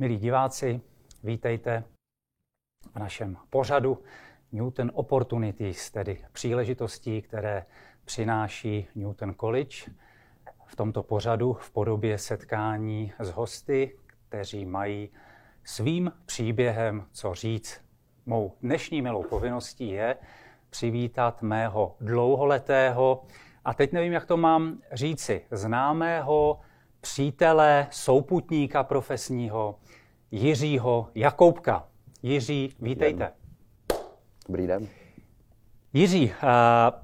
Milí diváci, vítejte v našem pořadu Newton Opportunities, tedy příležitostí, které přináší Newton College. V tomto pořadu v podobě setkání s hosty, kteří mají svým příběhem co říct. Mou dnešní milou povinností je přivítat mého dlouholetého, a teď nevím, jak to mám říci, známého přítele, souputníka profesního, Jiřího Jakoubka. Jiří, vítejte. Dobrý den. Jiří,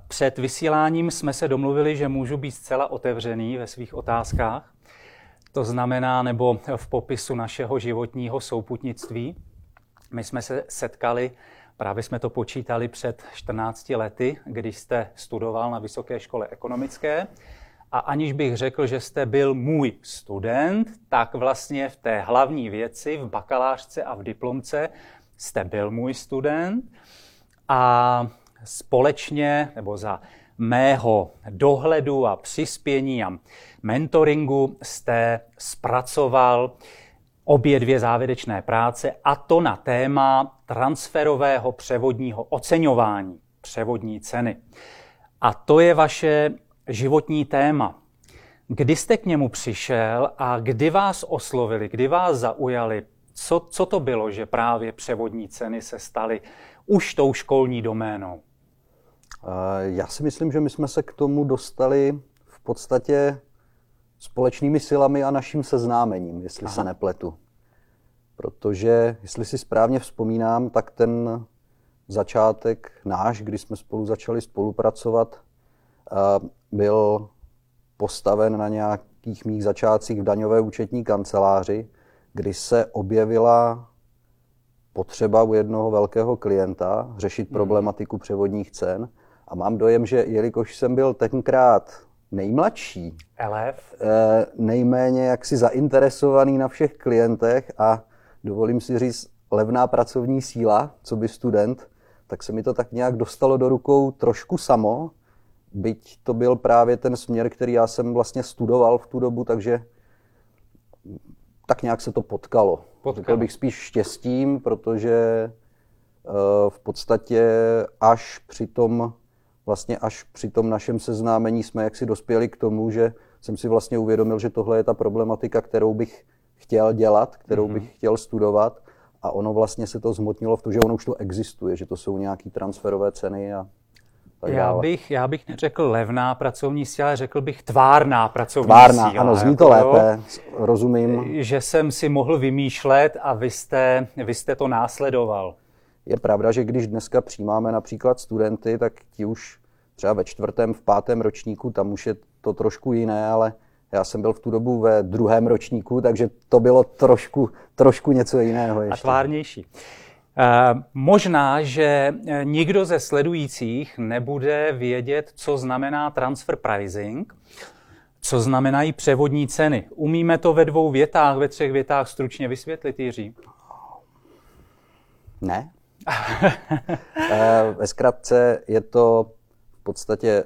před vysíláním jsme se domluvili, že můžu být zcela otevřený ve svých otázkách. To znamená, nebo v popisu našeho životního souputnictví. My jsme se setkali, právě jsme to počítali před 14 lety, když jste studoval na Vysoké škole ekonomické. A aniž bych řekl, že jste byl můj student, tak vlastně v té hlavní věci, v bakalářce a v diplomce, jste byl můj student. A společně, nebo za mého dohledu a přispění a mentoringu jste zpracoval obě dvě závěrečné práce, a to na téma transferového převodního oceňování, převodní ceny. A to je vaše životní téma. Kdy jste k němu přišel a kdy vás oslovili, kdy vás zaujali? Co, co to bylo, že právě převodní ceny se staly už tou školní doménou? Já si myslím, že my jsme se k tomu dostali v podstatě společnými silami a naším seznámením, jestli Aha. se nepletu. Protože, jestli si správně vzpomínám, tak ten začátek náš, kdy jsme spolu začali spolupracovat, byl postaven na nějakých mých začátcích v daňové účetní kanceláři, kdy se objevila potřeba u jednoho velkého klienta řešit hmm. problematiku převodních cen. A mám dojem, že jelikož jsem byl tenkrát nejmladší, LF. Eh, nejméně jaksi zainteresovaný na všech klientech a dovolím si říct levná pracovní síla, co by student, tak se mi to tak nějak dostalo do rukou trošku samo byť to byl právě ten směr, který já jsem vlastně studoval v tu dobu, takže tak nějak se to potkalo. potkalo. Řekl bych spíš štěstím, protože uh, v podstatě až při tom, vlastně až při tom našem seznámení jsme jaksi dospěli k tomu, že jsem si vlastně uvědomil, že tohle je ta problematika, kterou bych chtěl dělat, kterou mm-hmm. bych chtěl studovat a ono vlastně se to zmotnilo v to, že ono už to existuje, že to jsou nějaké transferové ceny a tak já dále. Bych, já bych neřekl levná pracovní síla, řekl bych tvárná pracovní tvárná, síla. ano, zní to jako, lépe, rozumím. Že jsem si mohl vymýšlet a vy jste, vy jste to následoval. Je pravda, že když dneska přijímáme například studenty, tak ti už třeba ve čtvrtém, v pátém ročníku, tam už je to trošku jiné, ale já jsem byl v tu dobu ve druhém ročníku, takže to bylo trošku, trošku něco jiného ještě. A tvárnější. Eh, možná, že eh, nikdo ze sledujících nebude vědět, co znamená transfer pricing, co znamenají převodní ceny. Umíme to ve dvou větách, ve třech větách stručně vysvětlit, Jiří? Ne. Eh, ve zkratce je to v podstatě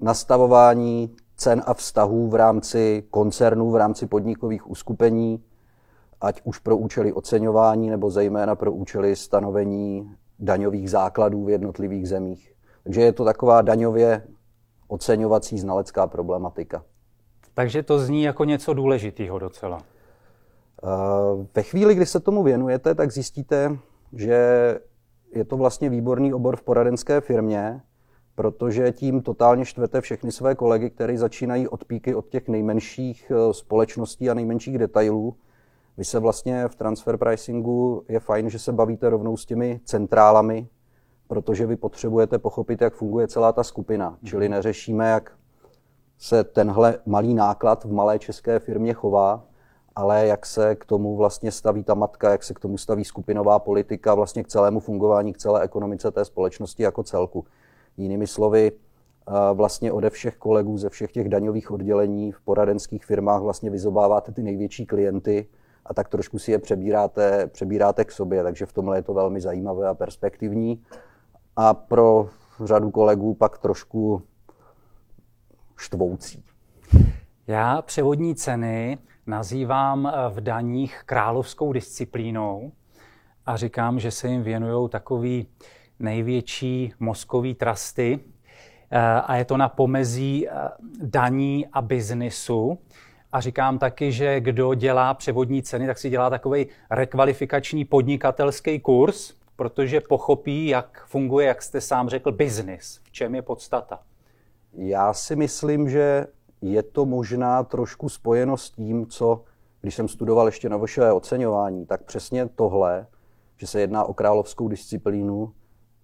nastavování cen a vztahů v rámci koncernů, v rámci podnikových uskupení, ať už pro účely oceňování nebo zejména pro účely stanovení daňových základů v jednotlivých zemích. Takže je to taková daňově oceňovací znalecká problematika. Takže to zní jako něco důležitého docela. Eh, ve chvíli, kdy se tomu věnujete, tak zjistíte, že je to vlastně výborný obor v poradenské firmě, protože tím totálně štvete všechny své kolegy, kteří začínají od píky od těch nejmenších eh, společností a nejmenších detailů vy se vlastně v transfer pricingu je fajn, že se bavíte rovnou s těmi centrálami, protože vy potřebujete pochopit, jak funguje celá ta skupina. Mm-hmm. Čili neřešíme, jak se tenhle malý náklad v malé české firmě chová, ale jak se k tomu vlastně staví ta matka, jak se k tomu staví skupinová politika vlastně k celému fungování, k celé ekonomice té společnosti jako celku. Jinými slovy, vlastně ode všech kolegů ze všech těch daňových oddělení v poradenských firmách vlastně vyzobáváte ty největší klienty, a tak trošku si je přebíráte, přebíráte k sobě, takže v tomhle je to velmi zajímavé a perspektivní. A pro řadu kolegů pak trošku štvoucí. Já převodní ceny nazývám eh, v daních královskou disciplínou a říkám, že se jim věnují takový největší mozkový trusty eh, a je to na pomezí daní a biznisu. A říkám taky, že kdo dělá převodní ceny, tak si dělá takový rekvalifikační podnikatelský kurz, protože pochopí, jak funguje, jak jste sám řekl, biznis. V čem je podstata? Já si myslím, že je to možná trošku spojeno s tím, co, když jsem studoval ještě na vaše oceňování, tak přesně tohle, že se jedná o královskou disciplínu,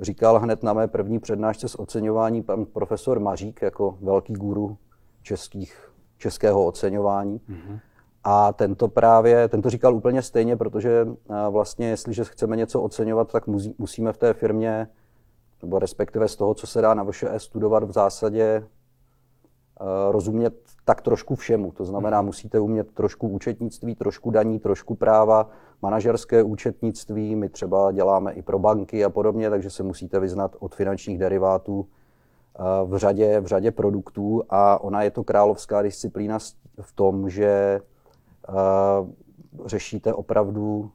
říkal hned na mé první přednášce z oceňování pan profesor Mařík jako velký guru českých, českého oceňování. Mm-hmm. A tento právě, tento říkal úplně stejně, protože vlastně, jestliže chceme něco oceňovat, tak musíme v té firmě, nebo respektive z toho, co se dá na VŠE studovat, v zásadě rozumět tak trošku všemu. To znamená, mhm. musíte umět trošku účetnictví, trošku daní, trošku práva, manažerské účetnictví, my třeba děláme i pro banky a podobně, takže se musíte vyznat od finančních derivátů v řadě, v řadě produktů a ona je to královská disciplína v tom, že řešíte opravdu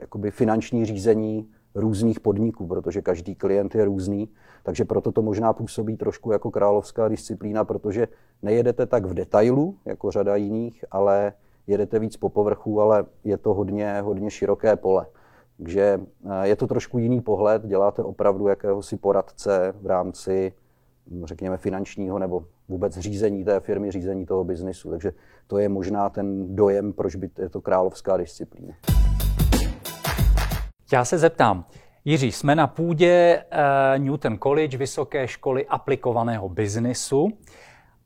jakoby finanční řízení různých podniků, protože každý klient je různý, takže proto to možná působí trošku jako královská disciplína, protože nejedete tak v detailu, jako řada jiných, ale jedete víc po povrchu, ale je to hodně, hodně široké pole. Takže je to trošku jiný pohled, děláte opravdu jakéhosi poradce v rámci, řekněme, finančního nebo vůbec řízení té firmy, řízení toho biznisu. Takže to je možná ten dojem, proč by je to královská disciplína. Já se zeptám, Jiří, jsme na půdě uh, Newton College, Vysoké školy aplikovaného biznisu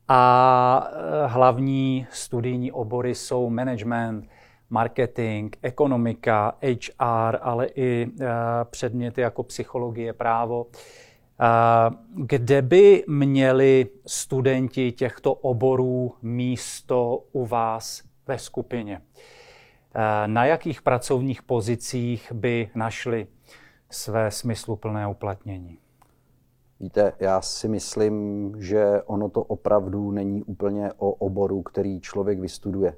a uh, hlavní studijní obory jsou management, marketing, ekonomika, HR, ale i uh, předměty jako psychologie, právo. Kde by měli studenti těchto oborů místo u vás ve skupině? Na jakých pracovních pozicích by našli své smysluplné uplatnění? Víte, já si myslím, že ono to opravdu není úplně o oboru, který člověk vystuduje.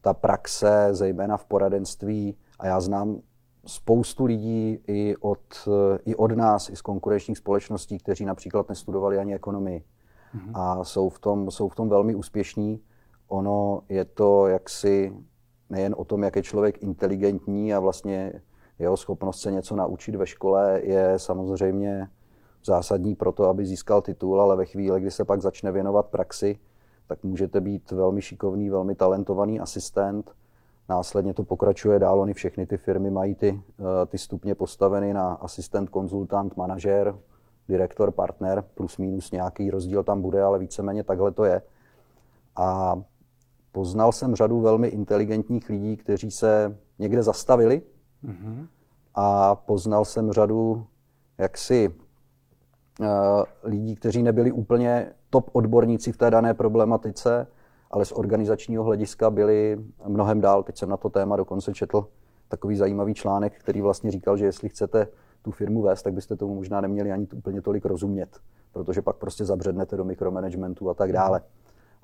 Ta praxe, zejména v poradenství, a já znám spoustu lidí i od, i od nás, i z konkurenčních společností, kteří například nestudovali ani ekonomii mm-hmm. a jsou v, tom, jsou v tom velmi úspěšní. Ono je to jaksi nejen o tom, jak je člověk inteligentní a vlastně jeho schopnost se něco naučit ve škole je samozřejmě zásadní pro to, aby získal titul, ale ve chvíli, kdy se pak začne věnovat praxi, tak můžete být velmi šikovný, velmi talentovaný asistent. Následně to pokračuje dál, oni všechny ty firmy mají ty, eh, ty stupně postaveny na asistent, konzultant, manažer, direktor, partner, plus minus nějaký rozdíl tam bude, ale víceméně takhle to je. A poznal jsem řadu velmi inteligentních lidí, kteří se někde zastavili mm-hmm. a poznal jsem řadu jaksi uh, lidí, kteří nebyli úplně top odborníci v té dané problematice, ale z organizačního hlediska byli mnohem dál. Teď jsem na to téma dokonce četl takový zajímavý článek, který vlastně říkal, že jestli chcete tu firmu vést, tak byste tomu možná neměli ani úplně tolik rozumět, protože pak prostě zabřednete do mikromanagementu a tak dále.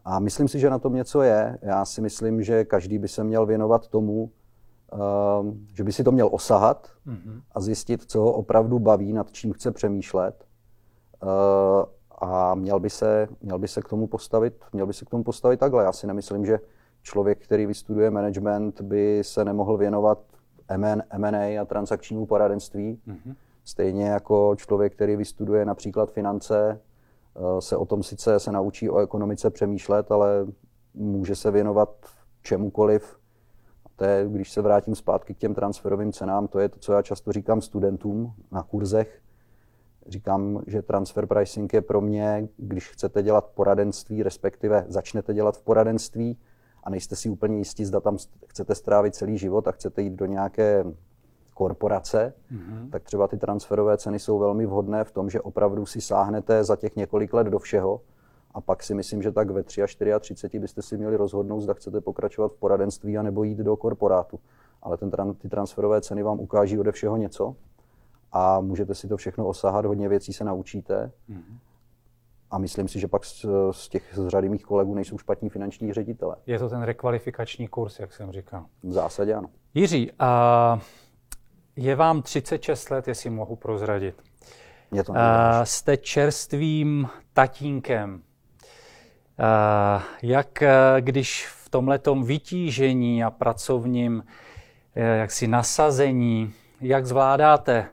A myslím si, že na tom něco je. Já si myslím, že každý by se měl věnovat tomu, ehm, že by si to měl osahat mm-hmm. a zjistit, co ho opravdu baví, nad čím chce přemýšlet. A měl by, se, měl by se k tomu postavit, měl by se k tomu postavit takhle. Já si nemyslím, že člověk, který vystuduje management, by se nemohl věnovat M&A a transakčnímu poradenství. Mm-hmm. Stejně jako člověk, který vystuduje například finance, Eh, se o tom sice se naučí o ekonomice přemýšlet, ale může se věnovat čemukoliv. To je, když se vrátím zpátky k těm transferovým cenám, to je to, co já často říkám studentům na kurzech. Říkám, že transfer pricing je pro mě, když chcete dělat poradenství, respektive začnete dělat v poradenství a nejste si úplně jistí, zda tam chcete strávit celý život a chcete jít do nějaké korporace, mm-hmm. tak třeba ty transferové ceny jsou velmi vhodné v tom, že opravdu si sáhnete za těch několik let do všeho a pak si myslím, že tak ve 3 a 34 byste si měli rozhodnout, zda chcete pokračovat v poradenství a nebo jít do korporátu. Ale ten, ty transferové ceny vám ukáží ode všeho něco a můžete si to všechno osahat, hodně věcí se naučíte. Mm-hmm. a myslím si, že pak z, z těch z řady mých kolegů nejsou špatní finanční ředitele. Je to ten rekvalifikační kurz, jak jsem říkal. V zásadě ano. Jiří, a je vám 36 let, jestli mohu prozradit. Je to a, jste čerstvým tatínkem. A, jak když v tomhletom vytížení a pracovním e, jaksi nasazení, jak zvládáte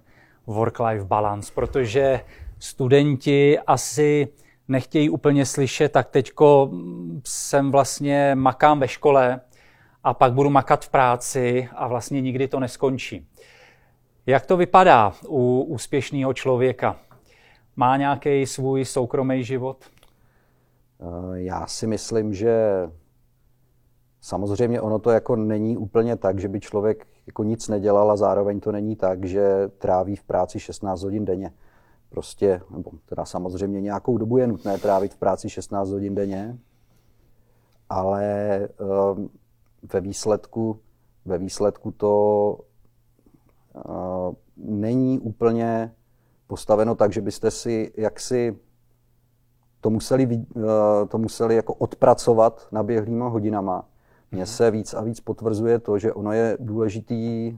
work-life balance, protože studenti asi nechtějí úplně slyšet, tak teďko jsem vlastně makám ve škole a pak budu makat v práci a vlastně nikdy to neskončí. Jak to vypadá u úspěšného člověka? Má nějaký svůj soukromý život? Eh, já si myslím, že samozřejmě ono to jako není úplně tak, že by člověk jako nic nedělal a zároveň to není tak, že tráví v práci 16 hodin denně prostě, nebo teda samozřejmě nějakou dobu je nutné trávit v práci 16 hodin denně, ale ehm, ve výsledku, ve výsledku to ehm, není úplně postaveno tak, že byste si jaksi to museli, ehm, to museli jako odpracovat běhlýma hodinama. Mně se víc a víc potvrzuje to, že ono je důležitý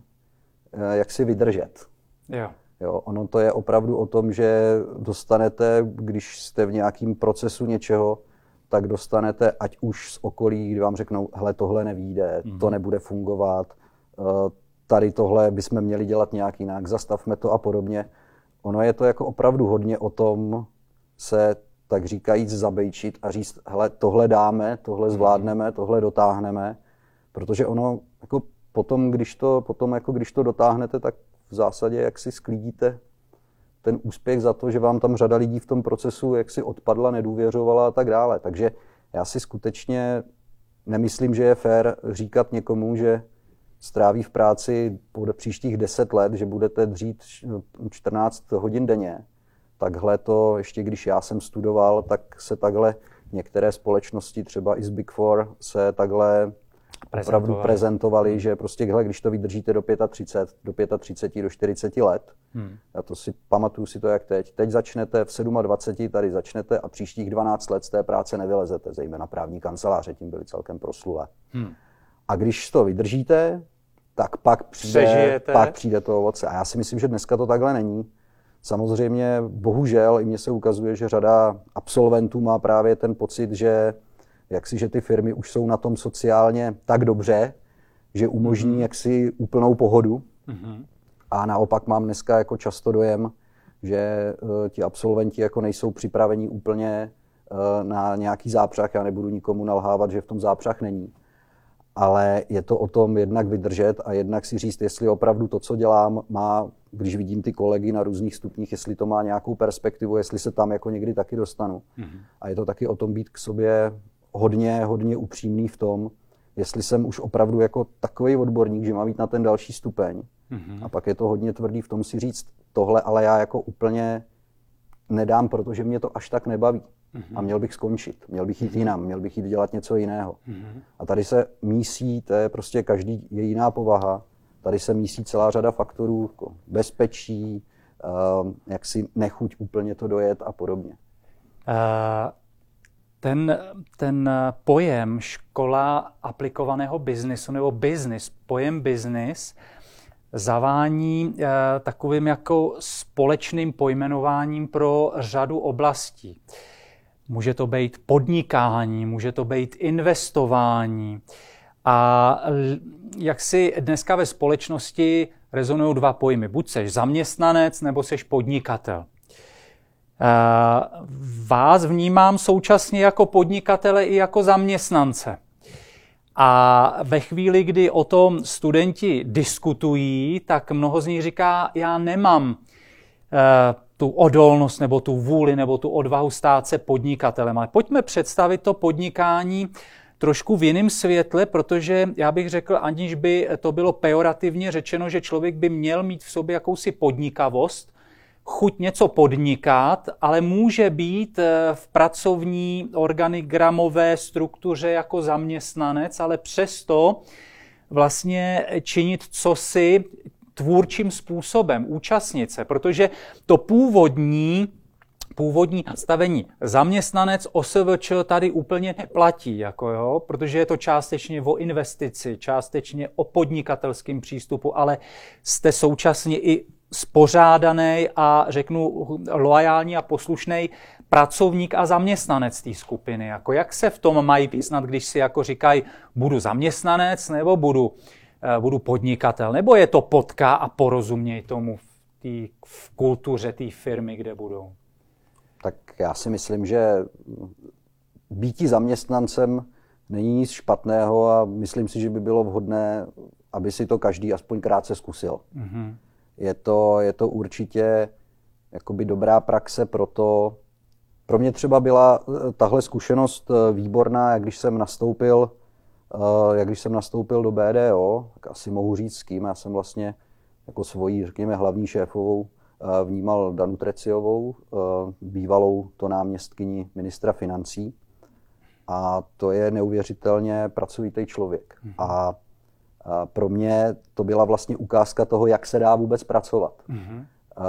jak si vydržet. Jo. Jo, ono to je opravdu o tom, že dostanete, když jste v nějakém procesu něčeho, tak dostanete ať už z okolí, kdy vám řeknou, hele, tohle nevíde, mm-hmm. to nebude fungovat, eh, tady tohle bychom měli dělat nějak jinak, zastavme to a podobně. Ono je to jako opravdu hodně o tom se tak říkajíc zabejčit a říct, hele, tohle dáme, tohle mhm. zvládneme, tohle dotáhneme, protože ono jako potom, když to, potom jako když to dotáhnete, tak v zásadě jak si sklídíte ten úspěch za to, že vám tam řada lidí v tom procesu jak si odpadla, nedůvěřovala a tak dále. Takže já si skutečně nemyslím, že je fér říkat někomu, že stráví v práci po příštích 10 let, že budete dřít 14 hodin denně. Takhle to, ještě když já jsem studoval, tak se takhle některé společnosti, třeba i z Big Four, se takhle prezentovali. opravdu prezentovali, že prostě když to vydržíte do 35, do 35, do 40 let, hmm. já to si pamatuju si to jak teď, teď začnete v 27, tady začnete a příštích 12 let z té práce nevylezete, zejména právní kanceláře, tím byly celkem proslulé. Hmm. A když to vydržíte, tak pak přijde, pak přijde to ovoce. A já si myslím, že dneska to takhle není. Samozřejmě, bohužel, i mně se ukazuje, že řada absolventů má právě ten pocit, že jak si, že ty firmy už jsou na tom sociálně tak dobře, že umožní mm-hmm. jaksi úplnou pohodu. Mm-hmm. A naopak mám dneska jako často dojem, že uh, ti absolventi jako nejsou připraveni úplně uh, na nějaký zápřah. Já nebudu nikomu nalhávat, že v tom zápřah není. Ale je to o tom jednak vydržet a jednak si říct, jestli opravdu to, co dělám, má, když vidím ty kolegy na různých stupních, jestli to má nějakou perspektivu, jestli se tam jako někdy taky dostanu. Mm-hmm. A je to taky o tom být k sobě hodně, hodně upřímný v tom, jestli jsem už opravdu jako takový odborník, že má být na ten další stupeň. Mm-hmm. A pak je to hodně tvrdý v tom si říct, tohle ale já jako úplně nedám, protože mě to až tak nebaví. Mm-hmm. A měl bych skončit, měl bych jít mm-hmm. jinam, měl bych jít dělat něco jiného. Mm-hmm. A tady se mísí, to je prostě každý je jiná povaha, tady se mísí celá řada faktorů, jako bezpečí, uh, jak si nechuť úplně to dojet a podobně. Uh, ten, ten pojem škola aplikovaného biznisu nebo business, pojem business, zavání eh, takovým jako společným pojmenováním pro řadu oblastí. Může to být podnikání, může to být investování. A jak si dneska ve společnosti rezonují dva pojmy. Buď seš zaměstnanec, nebo seš podnikatel. Eh, vás vnímám současně jako podnikatele i jako zaměstnance. A ve chvíli, kdy o tom studenti diskutují, tak mnoho z nich říká, já nemám eh, tu odolnost nebo tu vůli nebo tu odvahu stát se podnikatelem. Ale pojďme představit to podnikání trošku v jiném světle, protože já bych řekl, aniž by to bylo pejorativně řečeno, že člověk by měl mít v sobě jakousi podnikavost, chuť něco podnikat, ale může být eh, v pracovní organigramové struktuře jako zaměstnanec, ale přesto vlastně činit cosi tvůrčím způsobem, účastnit se, protože to původní původní nastavení zaměstnanec OSVČ tady úplně neplatí, jako jo, protože je to částečně o investici, částečně o podnikatelském přístupu, ale jste současně i spořádaný a řeknu loajální a poslušný pracovník a zaměstnanec té skupiny. Jako jak se v tom mají vyznat, když si jako říkají, budu zaměstnanec nebo budu, budu podnikatel, nebo je to potká a porozuměj tomu v, tý, v kultuře té firmy, kde budou? Tak já si myslím, že býtí zaměstnancem není nic špatného a myslím si, že by bylo vhodné, aby si to každý aspoň krátce zkusil. Mm-hmm. Je, to, je to určitě jakoby dobrá praxe pro to, pro mě třeba byla eh, tahle zkušenost eh, výborná, jak když jsem nastoupil, eh, jak když jsem nastoupil do BDO, tak asi mohu říct s kým. Já jsem vlastně jako svoji, řekněme, hlavní šéfovou vnímal Danu Treciovou, bývalou to náměstkyni ministra financí. A to je neuvěřitelně pracovitý člověk. Mm-hmm. A pro mě to byla vlastně ukázka toho, jak se dá vůbec pracovat. Mm-hmm.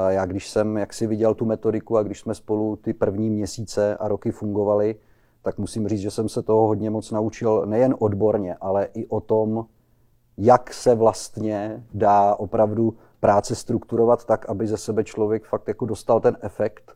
Já když jsem jak si viděl tu metodiku a když jsme spolu ty první měsíce a roky fungovali, tak musím říct, že jsem se toho hodně moc naučil nejen odborně, ale i o tom, jak se vlastně dá opravdu práce strukturovat tak, aby ze sebe člověk fakt jako dostal ten efekt,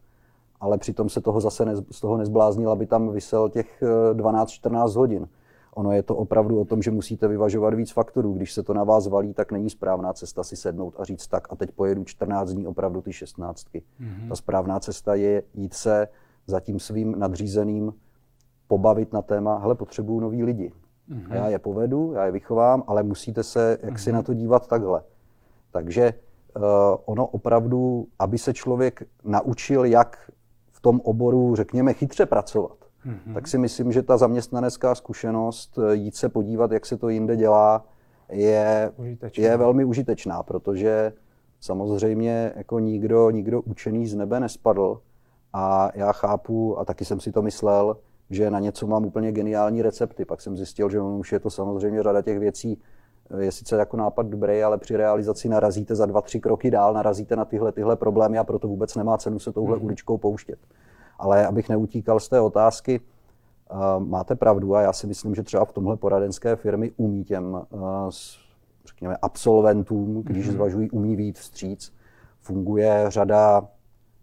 ale přitom se toho zase ne, z toho nezbláznil, aby tam vysel těch 12-14 eh, hodin. Ono je to opravdu o tom, že musíte vyvažovat víc faktorů. Když se to na vás valí, tak není správná cesta si sednout a říct tak a teď pojedu 14 dní opravdu ty 16. Mm-hmm. Ta správná cesta je jít se za tím svým nadřízeným pobavit na téma, hele, potřebuju nový lidi. Mm-hmm. Já je povedu, já je vychovám, ale musíte se jak mm-hmm. si na to dívat takhle. Takže uh, ono opravdu, aby se člověk naučil, jak v tom oboru, řekněme, chytře pracovat, mm-hmm. tak si myslím, že ta zaměstnanecká zkušenost, eh, jít se podívat, jak se to jinde dělá, je, je velmi užitečná, protože samozřejmě jako nikdo, nikdo učený z nebe nespadl a já chápu, a taky jsem si to myslel, že na něco mám úplně geniální recepty. Pak jsem zjistil, že už je to samozřejmě řada těch věcí, eh, je sice jako nápad dobrý, ale při realizaci narazíte za dva, tři kroky dál, narazíte na tyhle, tyhle problémy a proto vůbec nemá cenu se touhle mm-hmm. uličkou pouštět. Ale abych neutíkal z té otázky, eh, máte pravdu a já si myslím, že třeba v tomhle poradenské firmy umí těm, eh, řekněme, absolventům, když mm-hmm. zvažují, umí výjít vstříc. Funguje řada,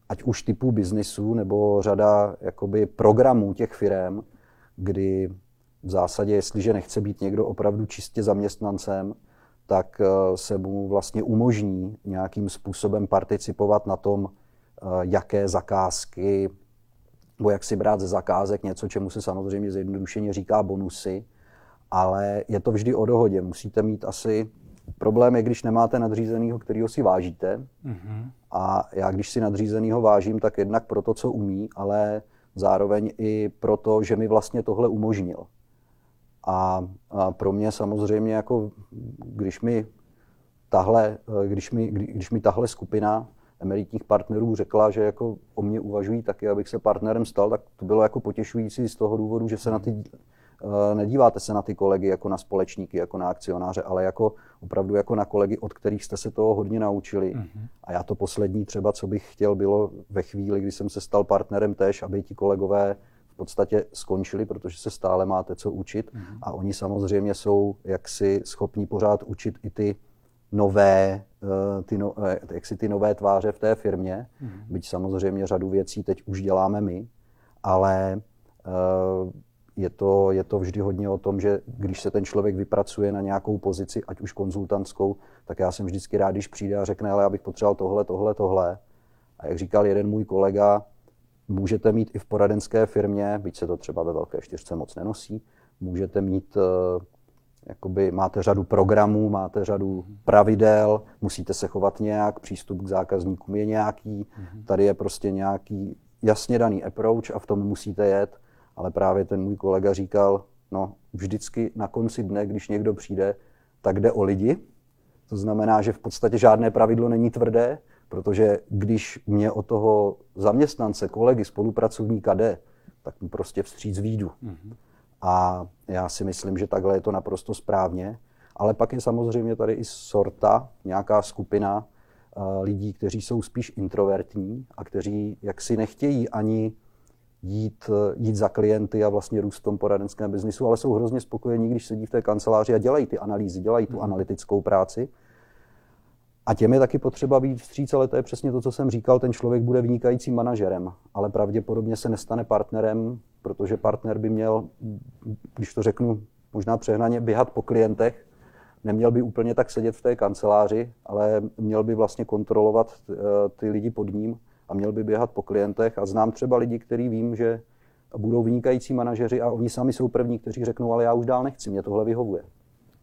ať už typů biznisu, nebo řada jakoby programů těch firm, kdy v zásadě, jestliže nechce být někdo opravdu čistě zaměstnancem, tak eh, se mu vlastně umožní nějakým způsobem participovat na tom, jaké zakázky nebo jak si brát ze zakázek něco, čemu se samozřejmě zjednodušeně říká bonusy, ale je to vždy o dohodě. Musíte mít asi problém je, když nemáte nadřízenýho, kterýho si vážíte. Mm-hmm. A já, když si nadřízenýho vážím, tak jednak pro to, co umí, ale zároveň i proto, že mi vlastně tohle umožnil. A, a pro mě samozřejmě, jako když mi tahle, když mi, když mi tahle skupina emeritních partnerů řekla, že jako o mě uvažují taky, abych se partnerem stal, tak to bylo jako potěšující z toho důvodu, že se na ty eh, nedíváte se na ty kolegy jako na společníky, jako na akcionáře, ale jako opravdu jako na kolegy, od kterých jste se toho hodně naučili. Mm-hmm. A já to poslední třeba, co bych chtěl, bylo ve chvíli, kdy jsem se stal partnerem tež, aby ti kolegové v podstatě skončili, protože se stále máte co učit. Mm-hmm. A oni samozřejmě jsou jaksi schopní pořád učit i ty nové, eh, ty, no, eh, jak si ty nové tváře v té firmě, mm-hmm. byť samozřejmě řadu věcí teď už děláme my, ale eh, je to, je to vždy hodně o tom, že když se ten člověk vypracuje na nějakou pozici, ať už konzultantskou, tak já jsem vždycky rád, když přijde a řekne, ale já bych potřeboval tohle, tohle, tohle. A jak říkal jeden můj kolega, můžete mít i v poradenské firmě, byť se to třeba ve velké čtyřce moc nenosí, můžete mít jakoby máte řadu programů, máte řadu pravidel, musíte se chovat nějak, přístup k zákazníkům je nějaký, mm-hmm. tady je prostě nějaký jasně daný approach a v tom musíte jet, ale právě ten můj kolega říkal, no vždycky na konci dne, když někdo přijde, tak jde o lidi, to znamená, že v podstatě žádné pravidlo není tvrdé, protože když mě o toho zaměstnance, kolegy, spolupracovníka jde, tak mu prostě vstříc výjdu. Mm-hmm. A já si myslím, že takhle je to naprosto správně. Ale pak je samozřejmě tady i sorta, nějaká skupina lidí, kteří jsou spíš introvertní a kteří jaksi nechtějí ani jít, jít za klienty a vlastně růst v tom poradenském biznisu, ale jsou hrozně spokojení, když sedí v té kanceláři a dělají ty analýzy, dělají tu mhm. analytickou práci. A těm je taky potřeba být vstříc, ale to je přesně to, co jsem říkal, ten člověk bude vynikajícím manažerem, ale pravděpodobně se nestane partnerem, protože partner by měl, když to řeknu možná přehnaně, běhat po klientech, neměl by úplně tak sedět v té kanceláři, ale měl by vlastně kontrolovat eh, ty lidi pod ním a měl by běhat po klientech. A znám třeba lidi, kteří vím, že budou vynikající manažeři a oni sami jsou první, kteří řeknou, ale já už dál nechci, mě tohle vyhovuje.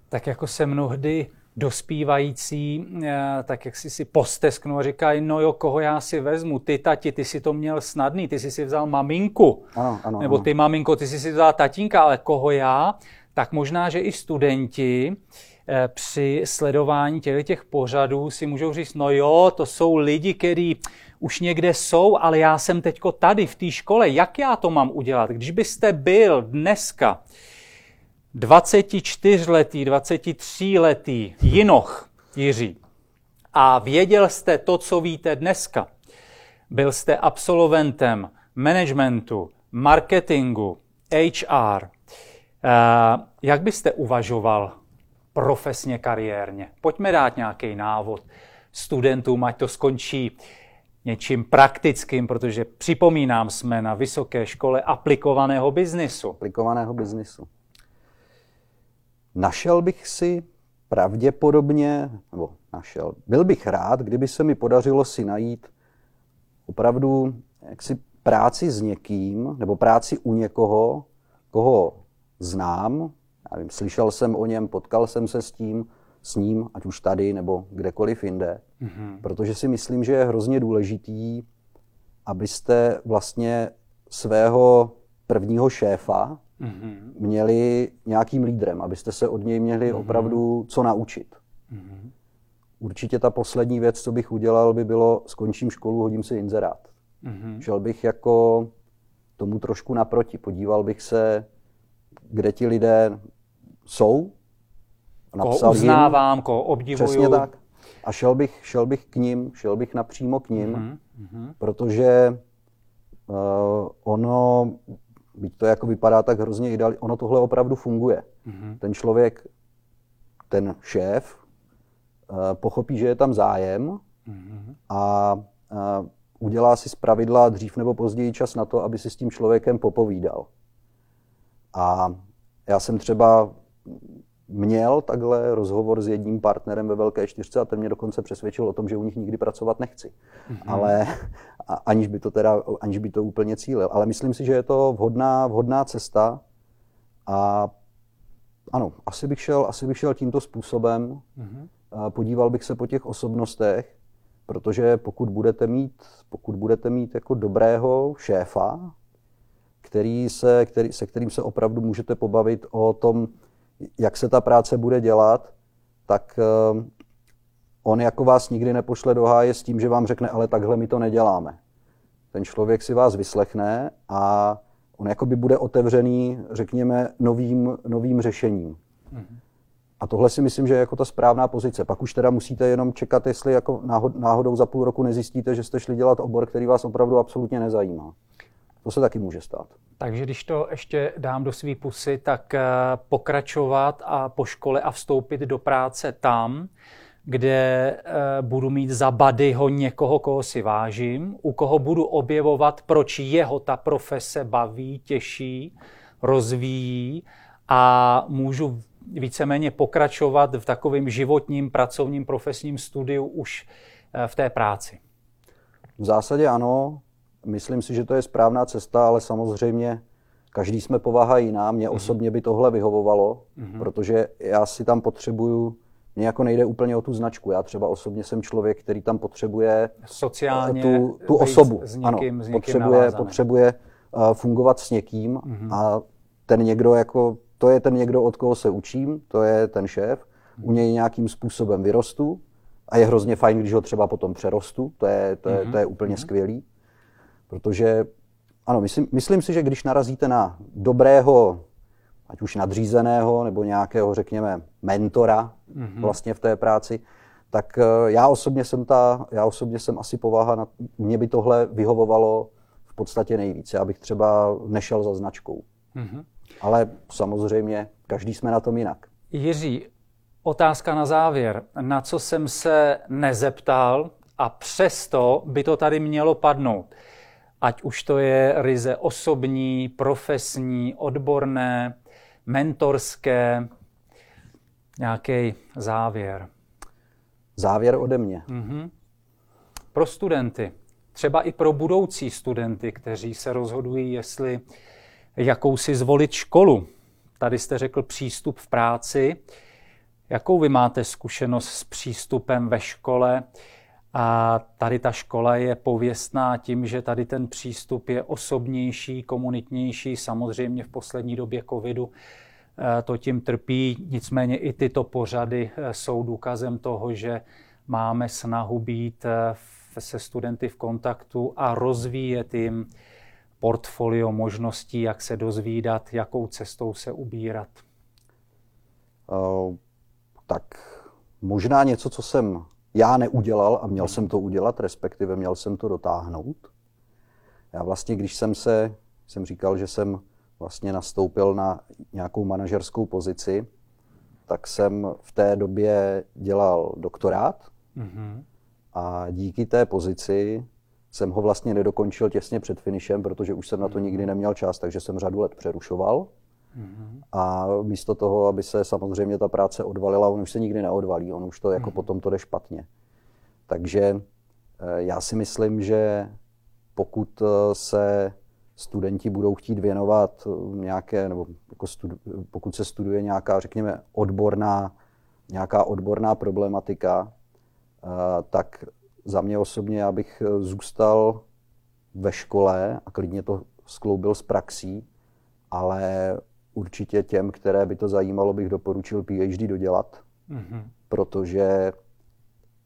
Tak jako se mnohdy dospívající, eh, tak jak si si postesknou a říkají, no jo, koho já si vezmu, ty tati, ty si to měl snadný, ty jsi si vzal maminku, ano, ano, nebo ty maminko, ty jsi si vzal tatínka, ale koho já, tak možná, že i studenti eh, při sledování těch, těch pořadů si můžou říct, no jo, to jsou lidi, kteří už někde jsou, ale já jsem teďko tady v té škole, jak já to mám udělat? Když byste byl dneska 24-letý, 23-letý Jinoch Jiří a věděl jste to, co víte dneska, byl jste absolventem managementu, marketingu, HR, eh, jak byste uvažoval profesně, kariérně? Pojďme dát nějaký návod studentům, ať to skončí něčím praktickým, protože připomínám, jsme na vysoké škole aplikovaného biznisu. Aplikovaného biznisu. Našel bych si pravděpodobně, nebo našel, byl bych rád, kdyby se mi podařilo si najít opravdu jaksi práci s někým, nebo práci u někoho, koho znám, já vím, slyšel jsem o něm, potkal jsem se s tím, s ním, ať už tady nebo kdekoliv jinde. Mm-hmm. Protože si myslím, že je hrozně důležitý, abyste vlastně svého prvního šéfa mm-hmm. měli nějakým lídrem, abyste se od něj měli mm-hmm. opravdu co naučit. Mm-hmm. Určitě ta poslední věc, co bych udělal, by bylo, skončím školu, hodím si inzerát. Mm-hmm. Šel bych jako tomu trošku naproti, podíval bych se, kde ti lidé jsou, napsal koho uznávám, jim, koho obdivuju. Přesně tak. A šel bych, šel bych k ním, šel bych napřímo k ním, mm-hmm. protože uh, ono, byť to jako vypadá tak hrozně ideálně, ono tohle opravdu funguje. Mm-hmm. Ten člověk, ten šéf, uh, pochopí, že je tam zájem mm-hmm. a uh, udělá si z pravidla dřív nebo později čas na to, aby si s tím člověkem popovídal. A já jsem třeba měl takhle rozhovor s jedním partnerem ve Velké čtyřce a ten mě dokonce přesvědčil o tom, že u nich nikdy pracovat nechci. Mm-hmm. Ale aniž by to teda, aniž by to úplně cílil. Ale myslím si, že je to vhodná, vhodná cesta a ano, asi bych šel, asi bych šel tímto způsobem. Mm-hmm. Podíval bych se po těch osobnostech, protože pokud budete mít, pokud budete mít jako dobrého šéfa, který se, který, se kterým se opravdu můžete pobavit o tom, jak se ta práce bude dělat, tak eh, on jako vás nikdy nepošle do háje s tím, že vám řekne, ale takhle my to neděláme. Ten člověk si vás vyslechne a on jakoby bude otevřený, řekněme, novým, novým řešením. Mm-hmm. A tohle si myslím, že je jako ta správná pozice. Pak už teda musíte jenom čekat, jestli jako náhodou za půl roku nezjistíte, že jste šli dělat obor, který vás opravdu absolutně nezajímá. To se taky může stát. Takže když to ještě dám do svý pusy, tak eh, pokračovat a po škole a vstoupit do práce tam, kde eh, budu mít za badyho někoho, koho si vážím, u koho budu objevovat, proč jeho ta profese baví, těší, rozvíjí a můžu víceméně pokračovat v takovém životním, pracovním, profesním studiu už eh, v té práci. V zásadě ano. Myslím si, že to je správná cesta, ale samozřejmě každý jsme povaha jiná. Mně mm-hmm. osobně by tohle vyhovovalo, mm-hmm. protože já si tam potřebuju, mně jako nejde úplně o tu značku. Já třeba osobně jsem člověk, který tam potřebuje Sociálně tu, tu osobu. S někým, ano, s někým potřebuje, potřebuje uh, fungovat s někým mm-hmm. a ten někdo jako, to je ten někdo, od koho se učím, to je ten šéf. Mm-hmm. U něj nějakým způsobem vyrostu a je hrozně fajn, když ho třeba potom přerostu, to je, to je, mm-hmm. to je úplně mm-hmm. skvělý. Protože ano, myslím, myslím si, že když narazíte na dobrého, ať už nadřízeného, nebo nějakého, řekněme, mentora mm-hmm. vlastně v té práci, tak já osobně jsem ta, já osobně jsem asi povaha, na, mě by tohle vyhovovalo v podstatě nejvíc. Já bych třeba nešel za značkou. Mm-hmm. Ale samozřejmě každý jsme na tom jinak. Jiří, otázka na závěr. Na co jsem se nezeptal a přesto by to tady mělo padnout? Ať už to je ryze osobní, profesní, odborné, mentorské, nějaký závěr. Závěr ode mě. Mm-hmm. Pro studenty, třeba i pro budoucí studenty, kteří se rozhodují, jestli jakou si zvolit školu. Tady jste řekl přístup v práci. Jakou vy máte zkušenost s přístupem ve škole? A tady ta škola je pověstná tím, že tady ten přístup je osobnější, komunitnější. Samozřejmě v poslední době covidu eh, to tím trpí. Nicméně i tyto pořady eh, jsou důkazem toho, že máme snahu být eh, se studenty v kontaktu a rozvíjet jim portfolio možností, jak se dozvídat, jakou cestou se ubírat? Uh, tak možná něco, co jsem já neudělal a měl jsem to udělat, respektive měl jsem to dotáhnout. Já vlastně, když jsem se, jsem říkal, že jsem vlastně nastoupil na nějakou manažerskou pozici, tak jsem v té době dělal doktorát mm-hmm. a díky té pozici jsem ho vlastně nedokončil těsně před finišem, protože už jsem na to nikdy neměl čas, takže jsem řadu let přerušoval. Mm-hmm. A místo toho, aby se samozřejmě ta práce odvalila, on už se nikdy neodvalí, on už to jako mm-hmm. potom to jde špatně. Takže eh, já si myslím, že pokud eh, se studenti budou chtít věnovat eh, nějaké, nebo jako studu, pokud se studuje nějaká, řekněme, odborná, nějaká odborná problematika, tak za mě osobně já bych zůstal ve škole a klidně to skloubil s praxí, ale určitě těm, které by to zajímalo, bych doporučil PhD dodělat, mm-hmm. protože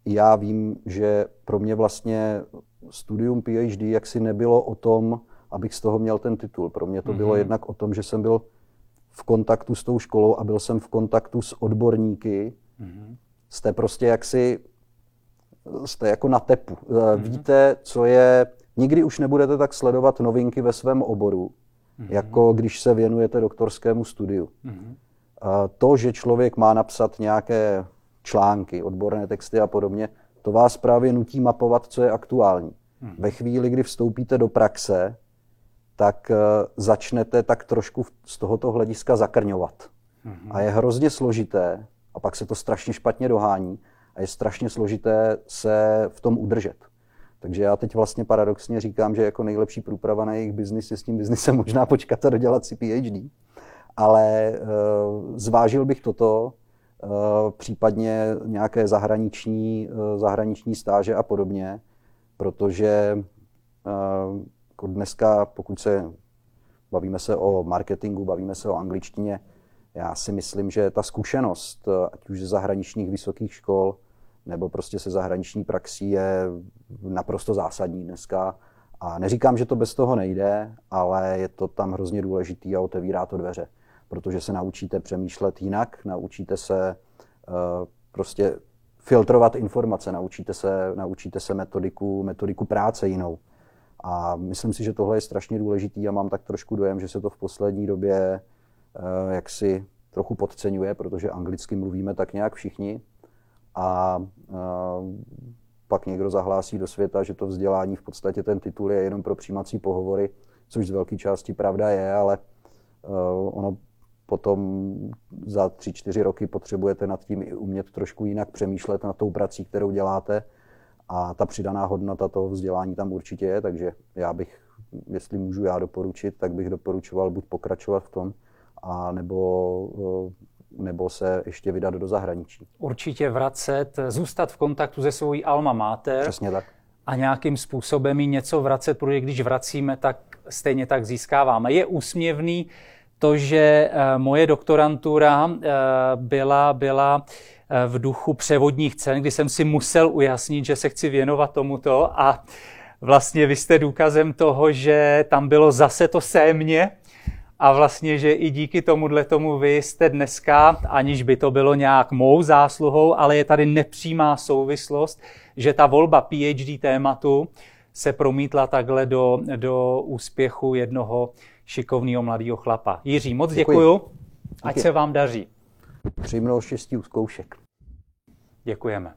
já vím, že pro mě vlastně studium PhD jaksi nebylo o tom, abych z toho měl ten titul. Pro mě to mm-hmm. bylo mhm. jednak o tom, že jsem byl v kontaktu s tou školou a byl jsem v kontaktu s odborníky. Mm-hmm. Jste prostě jaksi, jste jako na tepu. Mm-hmm. Víte, co je, nikdy už nebudete tak sledovat novinky ve svém oboru, mm-hmm. jako když se věnujete doktorskému studiu. Mm-hmm. To, že člověk má napsat nějaké články, odborné texty a podobně, to vás právě nutí mapovat, co je aktuální. Hmm. Ve chvíli, kdy vstoupíte do praxe, tak uh, začnete tak trošku z tohoto hlediska zakrňovat. Hmm. A je hrozně složité, a pak se to strašně špatně dohání, a je strašně složité se v tom udržet. Takže já teď vlastně paradoxně říkám, že jako nejlepší průprava na jejich biznis je s tím biznisem možná počkat a dodělat si PhD. Ale uh, zvážil bych toto, Eh, případně nějaké zahraniční, eh, zahraniční stáže a podobně, protože eh, jako dneska, pokud se bavíme se o marketingu, bavíme se o angličtině, já si myslím, že ta zkušenost, ať už ze zahraničních vysokých škol, nebo prostě se zahraniční praxí je naprosto zásadní dneska. A neříkám, že to bez toho nejde, ale je to tam hrozně důležitý a otevírá to dveře protože se naučíte přemýšlet jinak, naučíte se uh, prostě filtrovat informace, naučíte se, naučíte se metodiku, metodiku práce jinou. A myslím si, že tohle je strašně důležitý a mám tak trošku dojem, že se to v poslední době uh, jaksi trochu podceňuje, protože anglicky mluvíme tak nějak všichni. A pak někdo zahlásí do světa, že to vzdělání v podstatě ten titul je jenom pro přijímací pohovory, což z velké části pravda je, ale uh, ono potom za tři, čtyři roky potřebujete nad tím i umět trošku jinak přemýšlet nad tou prací, kterou děláte. A ta přidaná hodnota toho vzdělání tam určitě je, takže já bych, jestli můžu já doporučit, tak bych doporučoval buď pokračovat v tom, a nebo, nebo se ještě vydat do zahraničí. Určitě vracet, zůstat v kontaktu se svojí alma mater. Přesně tak. A nějakým způsobem i něco vracet, protože když vracíme, tak stejně tak získáváme. Je úsměvný, to, že eh, moje doktorantura eh, byla, byla eh, v duchu převodních cen, kdy jsem si musel ujasnit, že se chci věnovat tomuto a vlastně vy jste důkazem toho, že tam bylo zase to sémě a vlastně, že i díky tomuhle tomu vy jste dneska, aniž by to bylo nějak mou zásluhou, ale je tady nepřímá souvislost, že ta volba PhD tématu se promítla takhle do, do úspěchu jednoho šikovného mladého chlapa. Jiří, moc děkuju. děkuju. Ať Díky. se vám daří. Přeji mnoho štěstí u zkoušek. Děkujeme.